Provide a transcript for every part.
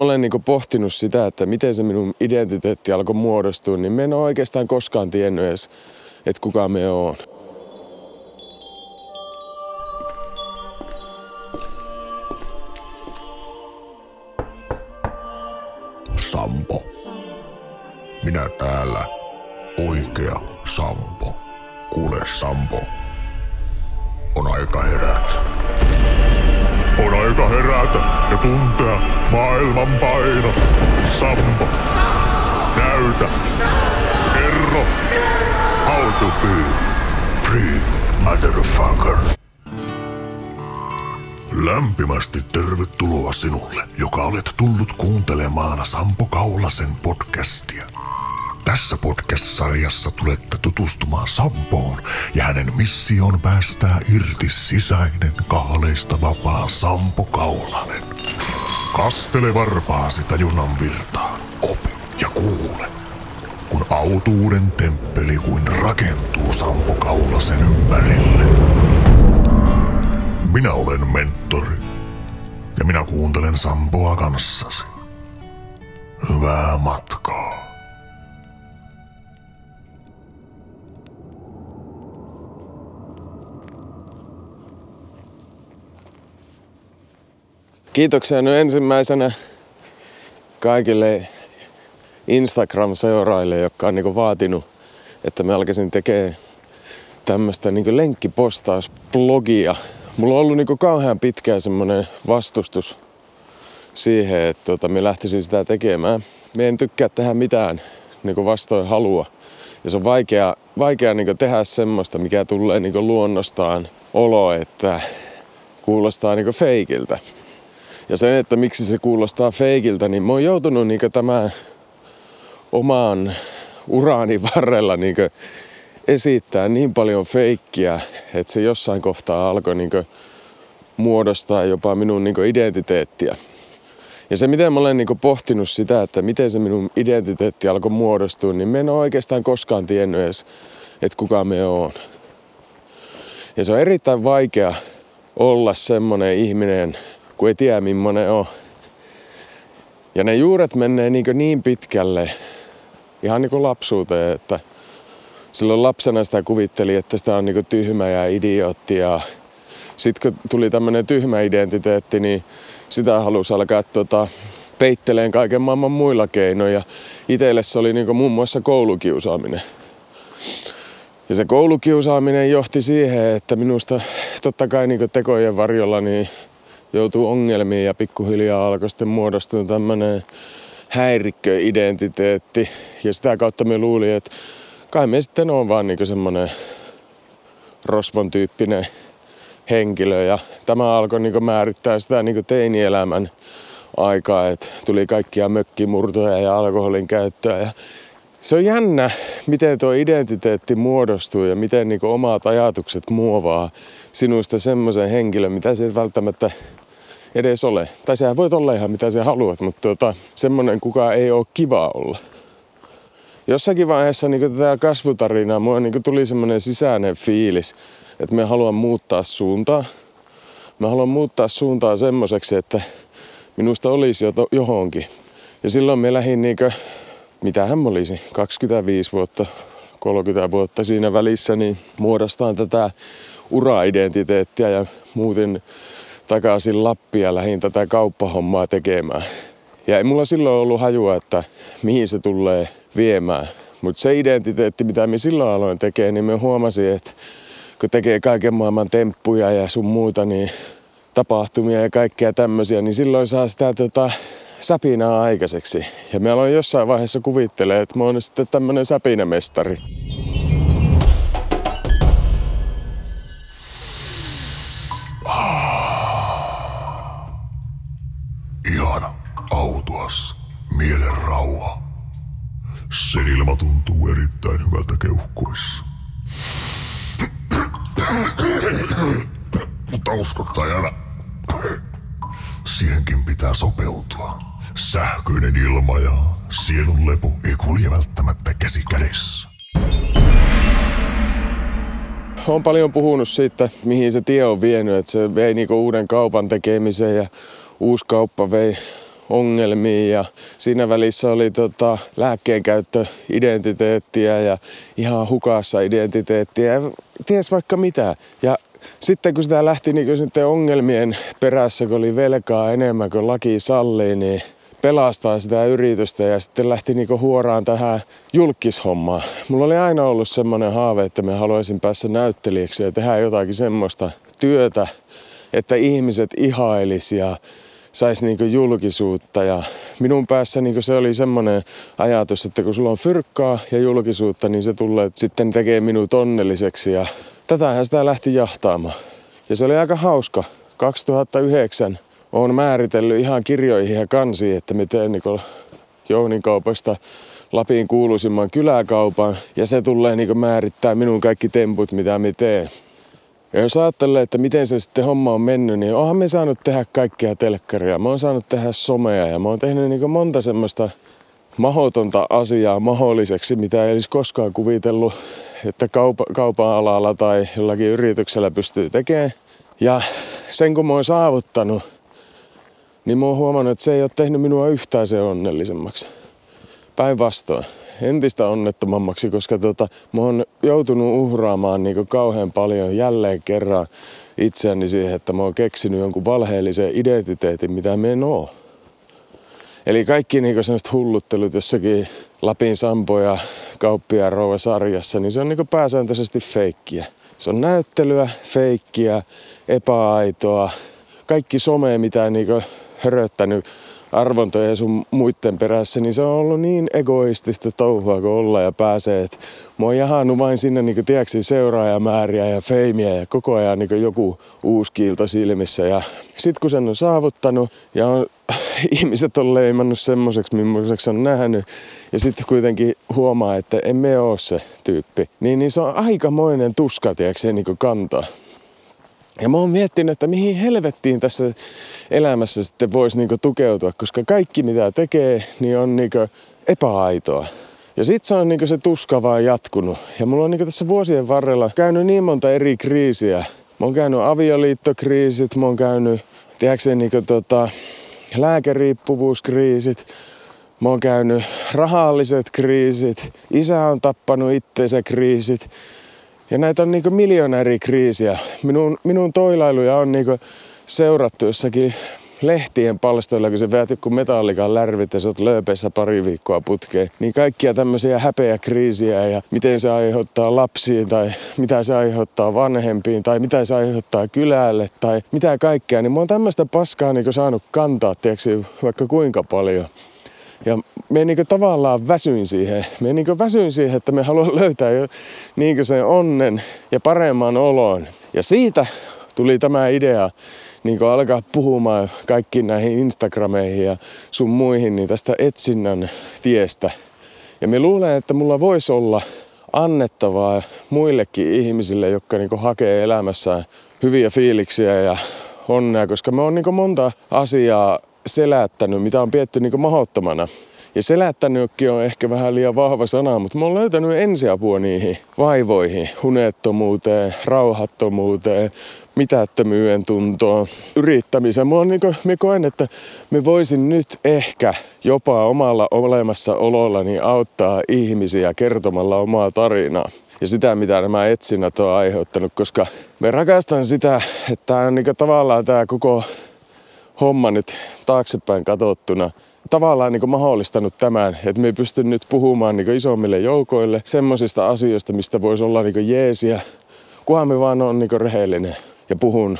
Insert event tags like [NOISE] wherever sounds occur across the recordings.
Olen niin pohtinut sitä, että miten se minun identiteetti alkoi muodostua, niin me en ole oikeastaan koskaan tiennyt edes, että kuka me on. Sampo. Minä täällä. Oikea Sampo. Kuule Sampo. On aika herätä. On aika herätä ja tuntea maailman paino. Sampo. Näytä. Kerro. How to be free, motherfucker. Lämpimästi tervetuloa sinulle, joka olet tullut kuuntelemaan Sampo Kaulasen podcastia. Tässä podcast-sarjassa tulette tutustumaan Sampoon ja hänen mission päästää irti sisäinen kaaleista vapaa Sampo Kaulanen. Kastele varpaasi tajunnan virtaan, opi ja kuule. Kun autuuden temppeli kuin rakentuu Sampo Kaulasen ympärille. Minä olen mentori ja minä kuuntelen Sampoa kanssasi. Hyvää matkaa. Kiitoksia nyt ensimmäisenä kaikille Instagram-seuraajille, jotka on niin vaatinut, että mä alkaisin tekemään tämmöistä niin lenkkipostausblogia. Mulla on ollut niin kauhean pitkään semmoinen vastustus siihen, että tota, mä lähtisin sitä tekemään. Mä en tykkää tehdä mitään niin vastoin halua. Ja se on vaikea, vaikea niin tehdä semmoista, mikä tulee niin luonnostaan olo, että kuulostaa niin feikiltä. Ja se, että miksi se kuulostaa feikiltä, niin mä oon joutunut niin tämän omaan uraani varrella niin esittää niin paljon feikkiä, että se jossain kohtaa alkoi niin muodostaa jopa minun niin identiteettiä. Ja se, miten mä olen niin pohtinut sitä, että miten se minun identiteetti alkoi muodostua, niin mä en ole oikeastaan koskaan tiennyt edes, että kuka me on. Ja se on erittäin vaikea olla semmonen ihminen, kun ei tiedä millainen on. Ja ne juuret menee niin, niin pitkälle, ihan niin kuin lapsuuteen, että silloin lapsena sitä kuvitteli, että sitä on niin tyhmä ja idiootti. Ja sitten kun tuli tämmöinen tyhmä identiteetti, niin sitä halusi alkaa tota, peitteleen kaiken maailman muilla keinoilla. Itselle se oli niin muun muassa koulukiusaaminen. Ja se koulukiusaaminen johti siihen, että minusta totta kai niin tekojen varjolla niin joutuu ongelmiin ja pikkuhiljaa alkoi sitten muodostua tämmöinen häirikköidentiteetti. Ja sitä kautta me luulin, että kai me sitten on vaan niin semmoinen rosvon tyyppinen henkilö. Ja tämä alkoi niin määrittää sitä niin teinielämän aikaa, että tuli kaikkia mökkimurtoja ja alkoholin käyttöä. Ja se on jännä, miten tuo identiteetti muodostuu ja miten niin omat ajatukset muovaa sinusta semmoisen henkilön, mitä se välttämättä edes ole. Tai sehän voit olla ihan mitä sä haluat, mutta tuota, semmonen kuka ei ole kiva olla. Jossakin vaiheessa niin tätä kasvutarinaa mulla niin tuli semmoinen sisäinen fiilis, että me haluan muuttaa suuntaa. Mä haluan muuttaa suuntaa semmoiseksi, että minusta olisi jo johonkin. Ja silloin me lähdin niinkö, mitähän mä olisi, 25 vuotta, 30 vuotta siinä välissä, niin muodostaan tätä ura-identiteettiä ja muutin takaisin Lappia lähin tätä kauppahommaa tekemään. Ja ei mulla silloin ollut hajua, että mihin se tulee viemään. Mutta se identiteetti, mitä me silloin aloin tekemään, niin me huomasin, että kun tekee kaiken maailman temppuja ja sun muuta, niin tapahtumia ja kaikkea tämmöisiä, niin silloin saa sitä tota, säpinää aikaiseksi. Ja me aloin jossain vaiheessa kuvittelemaan, että mä oon sitten tämmönen säpinämestari. Pitää sopeutua. Sähköinen ilma ja sielun lepo ei kulje välttämättä käsi kädessä. Olen paljon puhunut siitä, mihin se tie on vienyt, että se vei niinku uuden kaupan tekemiseen ja uusi kauppa vei ongelmia ja siinä välissä oli tota, lääkkeenkäyttö identiteettiä ja ihan hukassa identiteettiä ja ties vaikka mitä. Ja sitten kun sitä lähti niin sitten ongelmien perässä, kun oli velkaa enemmän kuin laki sallii, niin pelastaa sitä yritystä ja sitten lähti niinku huoraan tähän julkishommaan. Mulla oli aina ollut semmoinen haave, että mä haluaisin päästä näyttelijäksi ja tehdä jotakin semmoista työtä, että ihmiset ihailis ja saisi niinku julkisuutta. Ja minun päässä niinku se oli semmoinen ajatus, että kun sulla on fyrkkaa ja julkisuutta, niin se tulee sitten tekee minut onnelliseksi. Ja tätähän sitä lähti jahtaamaan. Ja se oli aika hauska. 2009 olen määritellyt ihan kirjoihin ja kansiin, että miten niin Jounin kaupasta Lapin kuuluisimman kyläkaupan ja se tulee niin määrittää minun kaikki temput, mitä me teen. Ja jos ajattelee, että miten se sitten homma on mennyt, niin onhan me saanut tehdä kaikkea telkkaria. Mä oon saanut tehdä somea ja mä oon tehnyt niin monta semmoista mahotonta asiaa mahdolliseksi, mitä ei olisi koskaan kuvitellut, että kaupa, kaupan alalla tai jollakin yrityksellä pystyy tekemään. Ja sen kun mä oon saavuttanut, niin mä oon huomannut, että se ei ole tehnyt minua yhtään se onnellisemmaksi. Päinvastoin entistä onnettomammaksi, koska tota, mä oon joutunut uhraamaan niin kauhean paljon jälleen kerran itseäni siihen, että mä oon keksinyt jonkun valheellisen identiteetin, mitä me en oo. Eli kaikki niin sellaiset hulluttelut jossakin Lapin Sampo ja Kauppia Rouva sarjassa, niin se on niin pääsääntöisesti feikkiä. Se on näyttelyä, feikkiä, epäaitoa, kaikki some, mitä niin höröttänyt arvontoja ja sun muiden perässä, niin se on ollut niin egoistista touhua kuin olla ja pääsee. Et mä oon jahannut vain sinne niin tiedätkö, seuraajamääriä ja feimiä ja koko ajan niin joku uusi kiilto silmissä. Ja sit kun sen on saavuttanut ja on, [LAUGHS] ihmiset on leimannut semmoiseksi, millaiseksi on nähnyt, ja sitten kuitenkin huomaa, että emme ole se tyyppi, niin, niin se on aikamoinen tuska, tiedätkö, niin kantaa. Ja mä oon miettinyt, että mihin helvettiin tässä elämässä sitten voisi niinku tukeutua, koska kaikki mitä tekee, niin on niinku epäaitoa. Ja sit se on niinku se tuska vaan jatkunut. Ja mulla on niinku tässä vuosien varrella käynyt niin monta eri kriisiä. Mä oon käynyt avioliittokriisit, mä oon käynyt, tiedätkö niinku tota, lääkeriippuvuuskriisit, Mä oon käynyt rahalliset kriisit, isä on tappanut itteensä kriisit. Ja näitä on niinku miljoona eri kriisiä. Minun, minun toilailuja on niinku seurattu jossakin lehtien palstoilla, kun se veät joku metallikan lärvit ja sä oot lööpeissä pari viikkoa putkeen. Niin kaikkia tämmöisiä häpeä kriisiä ja miten se aiheuttaa lapsiin tai mitä se aiheuttaa vanhempiin tai mitä se aiheuttaa kylälle tai mitä kaikkea. Niin mä oon tämmöistä paskaa niin saanut kantaa, tiedätkö, vaikka kuinka paljon. Ja me niin tavallaan väsyin siihen. Me niin väsyin siihen, että me haluamme löytää jo niin sen onnen ja paremman olon. Ja siitä tuli tämä idea niin alkaa puhumaan kaikkiin näihin Instagrameihin ja sun muihin niin tästä etsinnän tiestä. Ja me luulen, että mulla voisi olla annettavaa muillekin ihmisille, jotka niin hakee elämässään hyviä fiiliksiä ja onnea, koska me on niin monta asiaa selättänyt, mitä on pietty niin mahottomana. Ja selättänytkin on ehkä vähän liian vahva sana, mutta mä oon löytänyt ensiapua niihin vaivoihin, unettomuuteen, rauhattomuuteen, mitättömyyden tuntoon, yrittämiseen. Mä, on niin kuin, mä koen, että me voisin nyt ehkä jopa omalla olemassaolollani auttaa ihmisiä kertomalla omaa tarinaa ja sitä, mitä nämä etsinnät on aiheuttanut, koska me rakastan sitä, että on niin tavallaan tämä koko homma nyt taaksepäin katsottuna tavallaan niin mahdollistanut tämän, että me pystyn nyt puhumaan niin isommille joukoille semmoisista asioista, mistä voisi olla niin jeesiä, kunhan me vaan on niin rehellinen ja puhun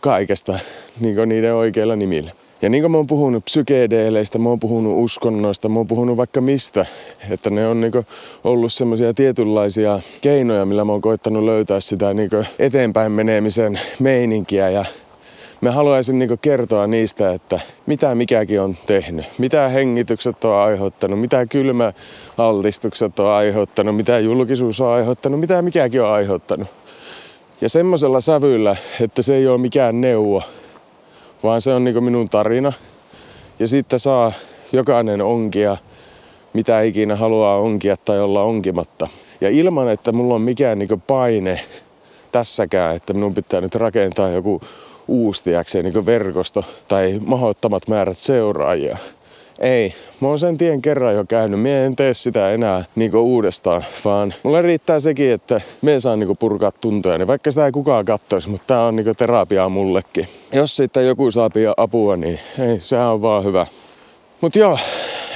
kaikesta niin niiden oikeilla nimillä. Ja niin kuin mä oon puhunut psykedeeleistä, mä oon puhunut uskonnoista, mä oon puhunut vaikka mistä, että ne on niin ollut semmoisia tietynlaisia keinoja, millä mä oon koittanut löytää sitä niin eteenpäin menemisen meininkiä ja Mä haluaisin niin kertoa niistä, että mitä mikäkin on tehnyt, mitä hengitykset on aiheuttanut, mitä kylmäaltistukset on aiheuttanut, mitä julkisuus on aiheuttanut, mitä mikäkin on aiheuttanut. Ja semmoisella sävyllä, että se ei ole mikään neuvo, vaan se on niin minun tarina. Ja sitten saa jokainen onkia, mitä ikinä haluaa onkia tai olla onkimatta. Ja ilman, että mulla on mikään niin paine tässäkään, että minun pitää nyt rakentaa joku uusi tiiäkseen, niin verkosto tai mahdottomat määrät seuraajia. Ei, mä oon sen tien kerran jo käynyt. Mie en tee sitä enää niinku uudestaan, vaan mulle riittää sekin, että me saan niinku purkaa tuntoja. Niin vaikka sitä ei kukaan kattoisi, mutta tää on niinku terapiaa mullekin. Jos sitten joku saa apua, niin ei, sehän on vaan hyvä. Mut joo,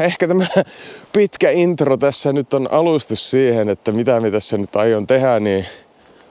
ehkä tämä [LAUGHS] pitkä intro tässä nyt on alustus siihen, että mitä me tässä nyt aion tehdä, niin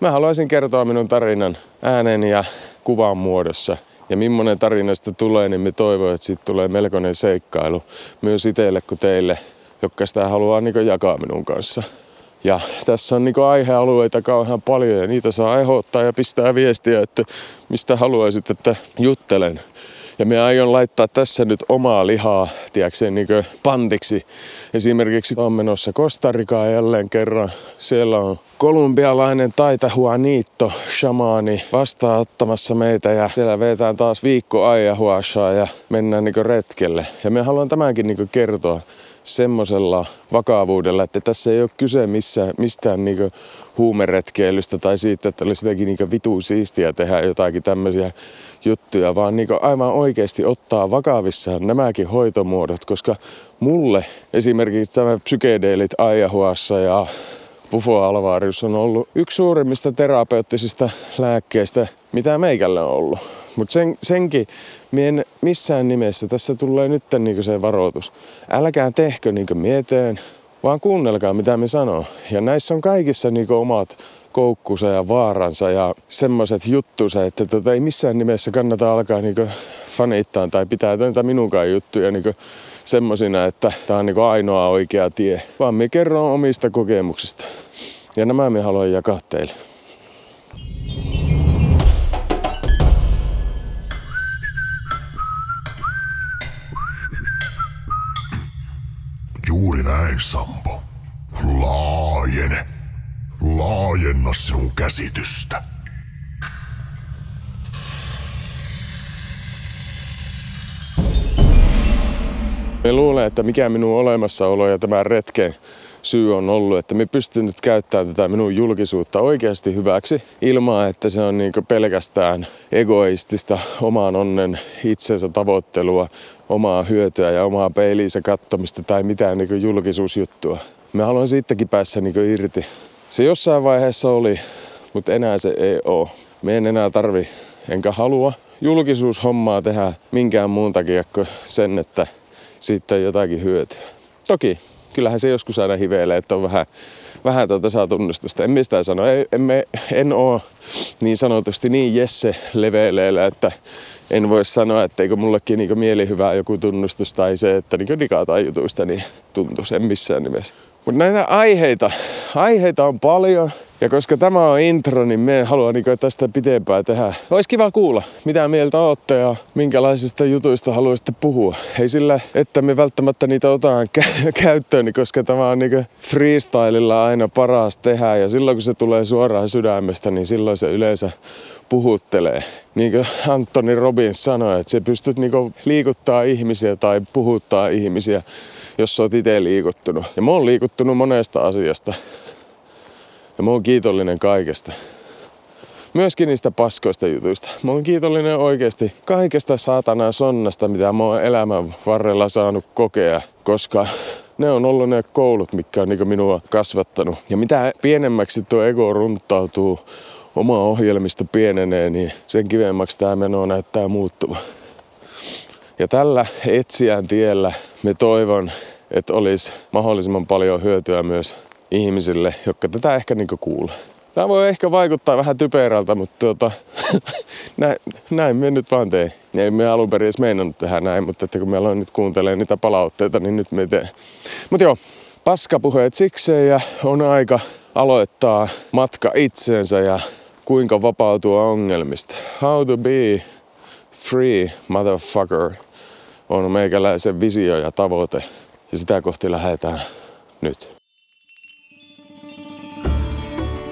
mä haluaisin kertoa minun tarinan äänen ja kuvan muodossa – ja millainen tarinasta tulee, niin me toivon, että siitä tulee melkoinen seikkailu myös itselle kuin teille, jotka sitä haluaa niin jakaa minun kanssa. Ja tässä on niin aihealueita kauhean paljon ja niitä saa ehdottaa ja pistää viestiä, että mistä haluaisit, että juttelen. Ja me aion laittaa tässä nyt omaa lihaa, tiedätkö, niin pantiksi. Esimerkiksi on menossa Kostarikaa jälleen kerran. Siellä on kolumbialainen taita Juanito, shamaani, vastaanottamassa meitä ja siellä vetään taas viikko ayahuashaa ja mennään niin retkelle. Ja me haluan tämänkin niin kertoa semmoisella vakavuudella, että tässä ei ole kyse missään, mistään niinku huumeretkeilystä tai siitä, että olisi jotenkin niinku vitu siistiä tehdä jotakin tämmöisiä juttuja, vaan niinku aivan oikeasti ottaa vakavissaan nämäkin hoitomuodot, koska mulle esimerkiksi tämä psykedeelit aijahuassa ja Bufo Alvarius on ollut yksi suurimmista terapeuttisista lääkkeistä, mitä meikällä on ollut. Mutta sen, senkin mien missään nimessä, tässä tulee nyt niinku se varoitus. Älkää tehkö niinku mieteen, vaan kuunnelkaa mitä me sanoo. Ja näissä on kaikissa niinku omat koukkusa ja vaaransa ja semmoiset juttusa, että tota, ei missään nimessä kannata alkaa niinku fanittaa tai pitää tätä minunkaan juttuja niinku semmosina, että tämä on niinku ainoa oikea tie. Vaan me kerron omista kokemuksista. Ja nämä me haluan jakaa teille. Juuri näin, Sampo. Laajene. Laajenna sinun käsitystä. Me luulen, että mikä minun olemassaolo ja tämä retken syy on ollut, että me pystyn nyt käyttämään tätä minun julkisuutta oikeasti hyväksi ilman, että se on niin pelkästään egoistista oman onnen itsensä tavoittelua, omaa hyötyä ja omaa peiliinsä kattomista tai mitään niin julkisuusjuttua. Me haluan siitäkin päässä niin irti. Se jossain vaiheessa oli, mutta enää se ei oo. Me en enää tarvi, enkä halua julkisuushommaa tehdä minkään muun takia kuin sen, että siitä on jotakin hyötyä. Toki, kyllähän se joskus aina hiveilee, että on vähän, vähän tuota saa tunnustusta. En mistään sano, ei, en, oo niin sanotusti niin Jesse leveileillä, että en voi sanoa, etteikö mullekin niin mielihyvää joku tunnustus tai se, että niin digataan jutuista, niin tuntuisi, en missään nimessä. Mutta näitä aiheita, aiheita on paljon. Ja koska tämä on intro, niin me haluan niin tästä pitempää tehdä. Olisi kiva kuulla, mitä mieltä olette ja minkälaisista jutuista haluaisitte puhua. Ei sillä, että me välttämättä niitä otetaan [LAUGHS] kä- käyttöön, niin koska tämä on niin freestylilla aina paras tehdä. Ja silloin kun se tulee suoraan sydämestä, niin silloin se yleensä puhuttelee. Niin kuin Anthony Robbins sanoi, että se pystyt niin liikuttaa ihmisiä tai puhuttaa ihmisiä jos sä oot itse liikuttunut. Ja mä oon liikuttunut monesta asiasta. Ja mä oon kiitollinen kaikesta. Myöskin niistä paskoista jutuista. Mä oon kiitollinen oikeasti kaikesta saatanaa sonnasta, mitä mä oon elämän varrella saanut kokea, koska ne on ollut ne koulut, mitkä on niin minua kasvattanut. Ja mitä pienemmäksi tuo ego runtautuu, oma ohjelmisto pienenee, niin sen kivemmäksi tämä meno näyttää muuttuva. Ja tällä etsijän tiellä me toivon, että olisi mahdollisimman paljon hyötyä myös ihmisille, jotka tätä ehkä niin kuulee. Tämä voi ehkä vaikuttaa vähän typerältä, mutta tuota, [LAUGHS] näin, näin me nyt vaan tein. Ei me alun perin edes meinannut tehdä näin, mutta että kun me aloin nyt kuuntelee niitä palautteita, niin nyt me teen. Mutta joo, paskapuheet sikseen ja on aika aloittaa matka itseensä ja kuinka vapautua ongelmista. How to be free motherfucker on meikäläisen visio ja tavoite. Ja sitä kohti lähdetään nyt.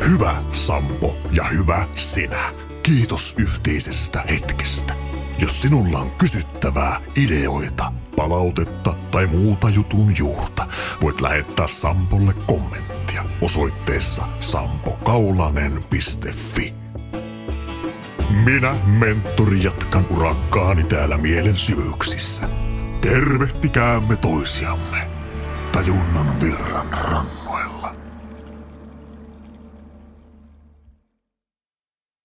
Hyvä Sampo ja hyvä sinä. Kiitos yhteisestä hetkestä. Jos sinulla on kysyttävää, ideoita, palautetta tai muuta jutun juurta, voit lähettää Sampolle kommenttia osoitteessa sampokaulanen.fi. Minä, mentori, jatkan urakkaani täällä mielen syvyyksissä. Tervehtikäämme toisiamme tajunnan virran rannalla.